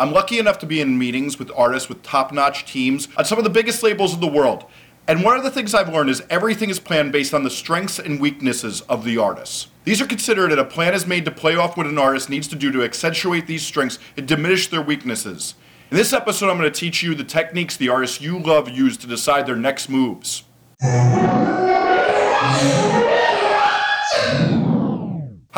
I'm lucky enough to be in meetings with artists with top notch teams on some of the biggest labels in the world. And one of the things I've learned is everything is planned based on the strengths and weaknesses of the artists. These are considered and a plan is made to play off what an artist needs to do to accentuate these strengths and diminish their weaknesses. In this episode, I'm going to teach you the techniques the artists you love use to decide their next moves.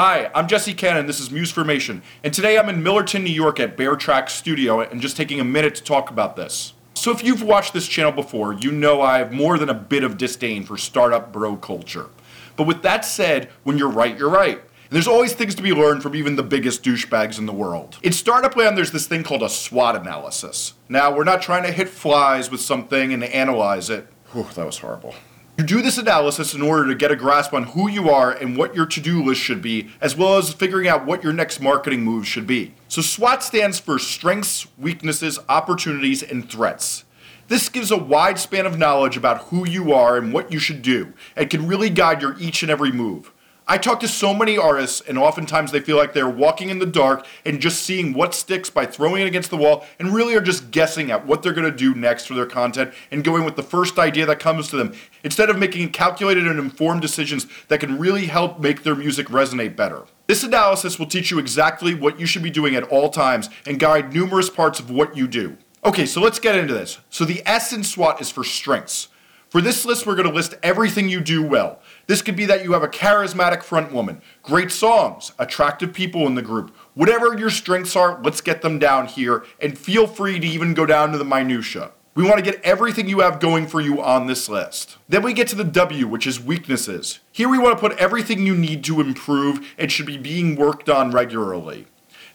Hi, I'm Jesse Cannon. This is Musformation, and today I'm in Millerton, New York at Bear Track Studio and just taking a minute to talk about this. So, if you've watched this channel before, you know I have more than a bit of disdain for startup bro culture. But with that said, when you're right, you're right. And there's always things to be learned from even the biggest douchebags in the world. In startup land, there's this thing called a SWOT analysis. Now, we're not trying to hit flies with something and analyze it. Whew, that was horrible. You do this analysis in order to get a grasp on who you are and what your to do list should be, as well as figuring out what your next marketing move should be. So, SWOT stands for Strengths, Weaknesses, Opportunities, and Threats. This gives a wide span of knowledge about who you are and what you should do, and can really guide your each and every move. I talk to so many artists, and oftentimes they feel like they're walking in the dark and just seeing what sticks by throwing it against the wall, and really are just guessing at what they're going to do next for their content and going with the first idea that comes to them, instead of making calculated and informed decisions that can really help make their music resonate better. This analysis will teach you exactly what you should be doing at all times and guide numerous parts of what you do. Okay, so let's get into this. So the S in SWOT is for strengths. For this list, we're going to list everything you do well. This could be that you have a charismatic front woman, great songs, attractive people in the group. Whatever your strengths are, let's get them down here, and feel free to even go down to the minutia. We want to get everything you have going for you on this list. Then we get to the W, which is weaknesses. Here we want to put everything you need to improve and should be being worked on regularly.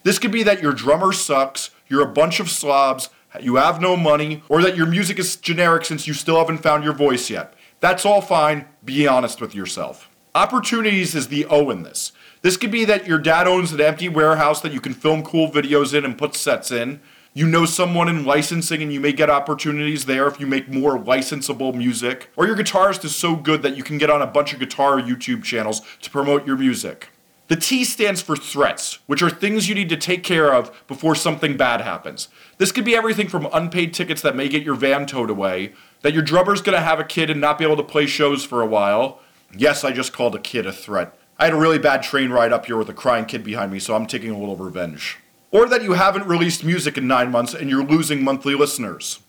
This could be that your drummer sucks, you're a bunch of slobs, you have no money, or that your music is generic since you still haven't found your voice yet. That's all fine. Be honest with yourself. Opportunities is the O in this. This could be that your dad owns an empty warehouse that you can film cool videos in and put sets in. You know someone in licensing and you may get opportunities there if you make more licensable music. Or your guitarist is so good that you can get on a bunch of guitar YouTube channels to promote your music. The T stands for threats, which are things you need to take care of before something bad happens. This could be everything from unpaid tickets that may get your van towed away, that your drummer's gonna have a kid and not be able to play shows for a while. Yes, I just called a kid a threat. I had a really bad train ride up here with a crying kid behind me, so I'm taking a little revenge. Or that you haven't released music in nine months and you're losing monthly listeners.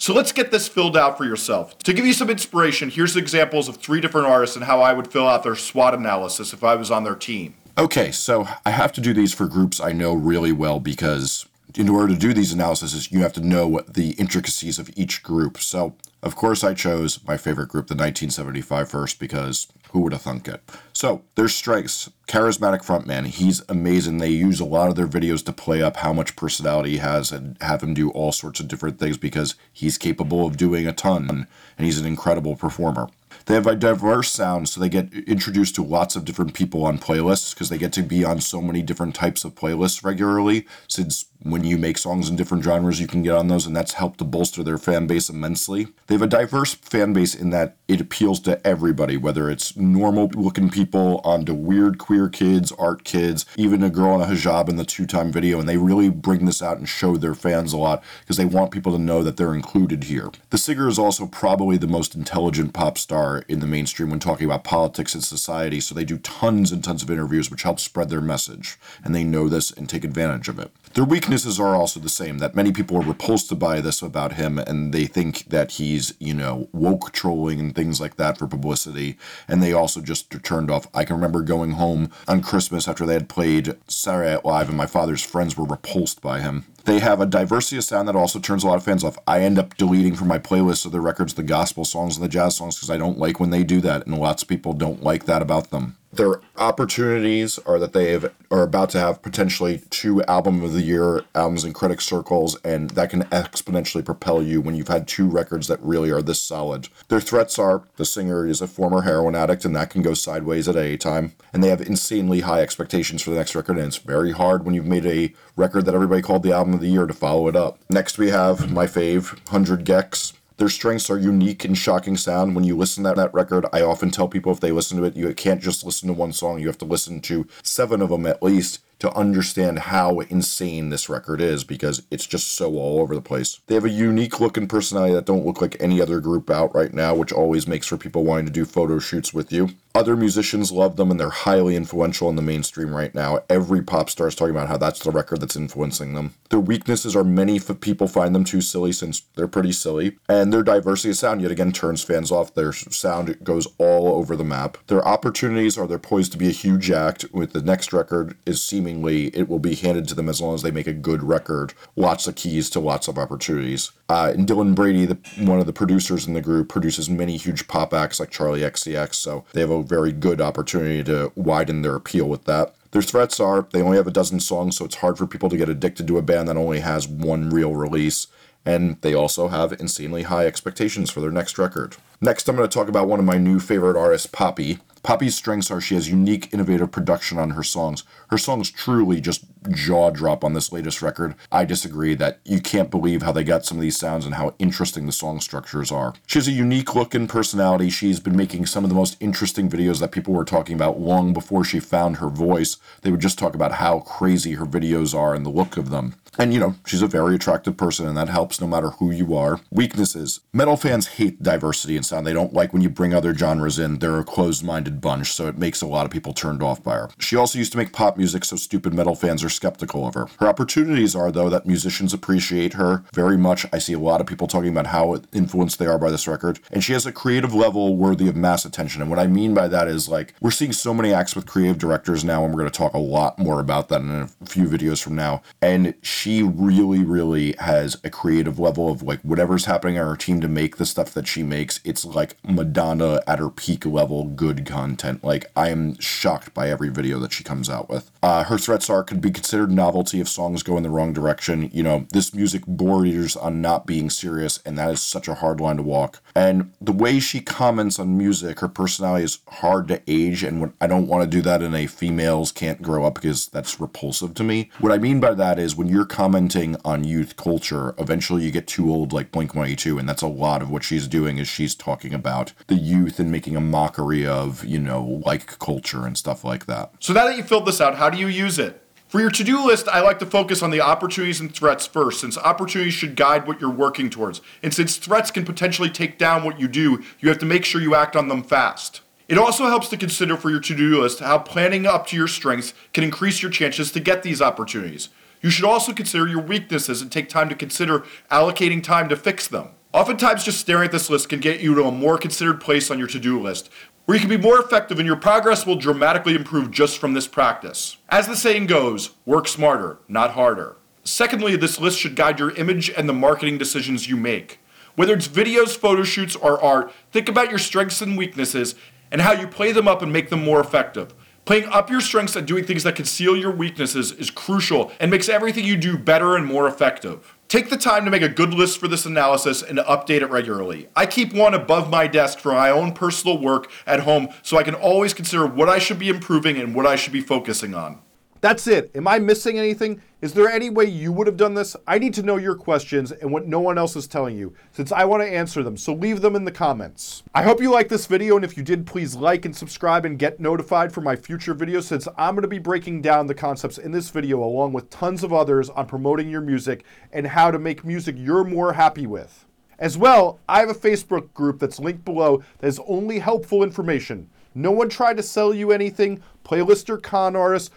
So let's get this filled out for yourself. To give you some inspiration, here's examples of three different artists and how I would fill out their SWOT analysis if I was on their team. Okay, so I have to do these for groups I know really well because in order to do these analyses, you have to know the intricacies of each group. So, of course, I chose my favorite group, the 1975 first, because who would have thunk it? So, there's strengths charismatic frontman. He's amazing. They use a lot of their videos to play up how much personality he has and have him do all sorts of different things because he's capable of doing a ton and he's an incredible performer. They have a diverse sound, so they get introduced to lots of different people on playlists because they get to be on so many different types of playlists regularly. Since when you make songs in different genres, you can get on those, and that's helped to bolster their fan base immensely. They have a diverse fan base in that it appeals to everybody, whether it's normal looking people onto weird queer kids, art kids, even a girl in a hijab in the two time video, and they really bring this out and show their fans a lot because they want people to know that they're included here. The singer is also probably the most intelligent pop star in the mainstream when talking about politics and society, so they do tons and tons of interviews which help spread their message, and they know this and take advantage of it. Their weaknesses are also the same, that many people are repulsed by this about him, and they think that he's, you know, woke trolling and things like that for publicity, and they also just turned off. I can remember going home on Christmas after they had played Saturday Night Live, and my father's friends were repulsed by him. They have a diversity of sound that also turns a lot of fans off. I end up deleting from my playlist of the records the gospel songs and the jazz songs because I don't like when they do that, and lots of people don't like that about them. Their opportunities are that they have, are about to have potentially two album of the year albums in critic circles, and that can exponentially propel you when you've had two records that really are this solid. Their threats are the singer is a former heroin addict, and that can go sideways at any time, and they have insanely high expectations for the next record, and it's very hard when you've made a record that everybody called the album of the year to follow it up. Next, we have my fave, 100 gecs. Their strengths are unique and shocking sound. When you listen to that record, I often tell people if they listen to it, you can't just listen to one song. You have to listen to seven of them at least to understand how insane this record is because it's just so all over the place. They have a unique look and personality that don't look like any other group out right now, which always makes for people wanting to do photo shoots with you. Other musicians love them and they're highly influential in the mainstream right now. Every pop star is talking about how that's the record that's influencing them. Their weaknesses are many f- people find them too silly since they're pretty silly, and their diversity of sound yet again turns fans off. Their sound goes all over the map. Their opportunities are they're poised to be a huge act. With the next record is seemingly it will be handed to them as long as they make a good record. Lots of keys to lots of opportunities. Uh, and Dylan Brady, the, one of the producers in the group, produces many huge pop acts like Charli XCX, so they have a very good opportunity to widen their appeal with that. Their threats are they only have a dozen songs, so it's hard for people to get addicted to a band that only has one real release. And they also have insanely high expectations for their next record. Next, I'm going to talk about one of my new favorite artists, Poppy. Poppy's strengths are she has unique, innovative production on her songs. Her songs truly just jaw drop on this latest record. I disagree that you can't believe how they got some of these sounds and how interesting the song structures are. She has a unique look and personality. She's been making some of the most interesting videos that people were talking about long before she found her voice. They would just talk about how crazy her videos are and the look of them. And you know, she's a very attractive person, and that helps no matter who you are. Weaknesses Metal fans hate diversity in sound. They don't like when you bring other genres in. They're a closed minded bunch, so it makes a lot of people turned off by her. She also used to make pop music, so stupid metal fans are skeptical of her. Her opportunities are, though, that musicians appreciate her very much. I see a lot of people talking about how influenced they are by this record, and she has a creative level worthy of mass attention. And what I mean by that is like, we're seeing so many acts with creative directors now, and we're going to talk a lot more about that in a few videos from now. And she really, really has a creative level of like whatever's happening on her team to make the stuff that she makes. It's like Madonna at her peak level good content. Like I am shocked by every video that she comes out with. Uh, her threats are could be considered novelty if songs go in the wrong direction. You know, this music borders on not being serious, and that is such a hard line to walk. And the way she comments on music, her personality is hard to age, and when, I don't want to do that in a females can't grow up because that's repulsive to me. What I mean by that is when you're commenting on youth culture, eventually you get too old like Blink 182, and that's a lot of what she's doing is she's talking about the youth and making a mockery of, you know, like culture and stuff like that. So now that you filled this out, how do you use it? For your to do list, I like to focus on the opportunities and threats first, since opportunities should guide what you're working towards. And since threats can potentially take down what you do, you have to make sure you act on them fast. It also helps to consider for your to do list how planning up to your strengths can increase your chances to get these opportunities. You should also consider your weaknesses and take time to consider allocating time to fix them. Oftentimes, just staring at this list can get you to a more considered place on your to do list, where you can be more effective and your progress will dramatically improve just from this practice. As the saying goes, work smarter, not harder. Secondly, this list should guide your image and the marketing decisions you make. Whether it's videos, photo shoots, or art, think about your strengths and weaknesses and how you play them up and make them more effective. Playing up your strengths and doing things that conceal your weaknesses is crucial and makes everything you do better and more effective. Take the time to make a good list for this analysis and update it regularly. I keep one above my desk for my own personal work at home so I can always consider what I should be improving and what I should be focusing on. That's it. Am I missing anything? Is there any way you would have done this? I need to know your questions and what no one else is telling you, since I want to answer them, so leave them in the comments. I hope you liked this video, and if you did, please like and subscribe and get notified for my future videos, since I'm going to be breaking down the concepts in this video along with tons of others on promoting your music and how to make music you're more happy with. As well, I have a Facebook group that's linked below that is only helpful information. No one tried to sell you anything, playlist or con artists,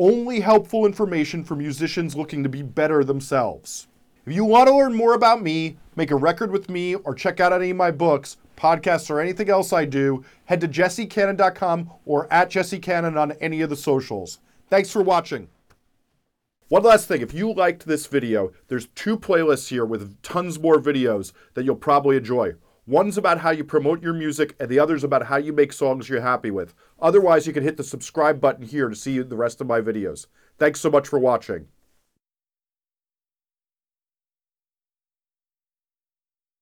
only helpful information for musicians looking to be better themselves. If you want to learn more about me, make a record with me, or check out any of my books, podcasts, or anything else I do, head to jessecannon.com or at jessecannon on any of the socials. Thanks for watching. One last thing, if you liked this video, there's two playlists here with tons more videos that you'll probably enjoy. One's about how you promote your music, and the other's about how you make songs you're happy with. Otherwise, you can hit the subscribe button here to see the rest of my videos. Thanks so much for watching.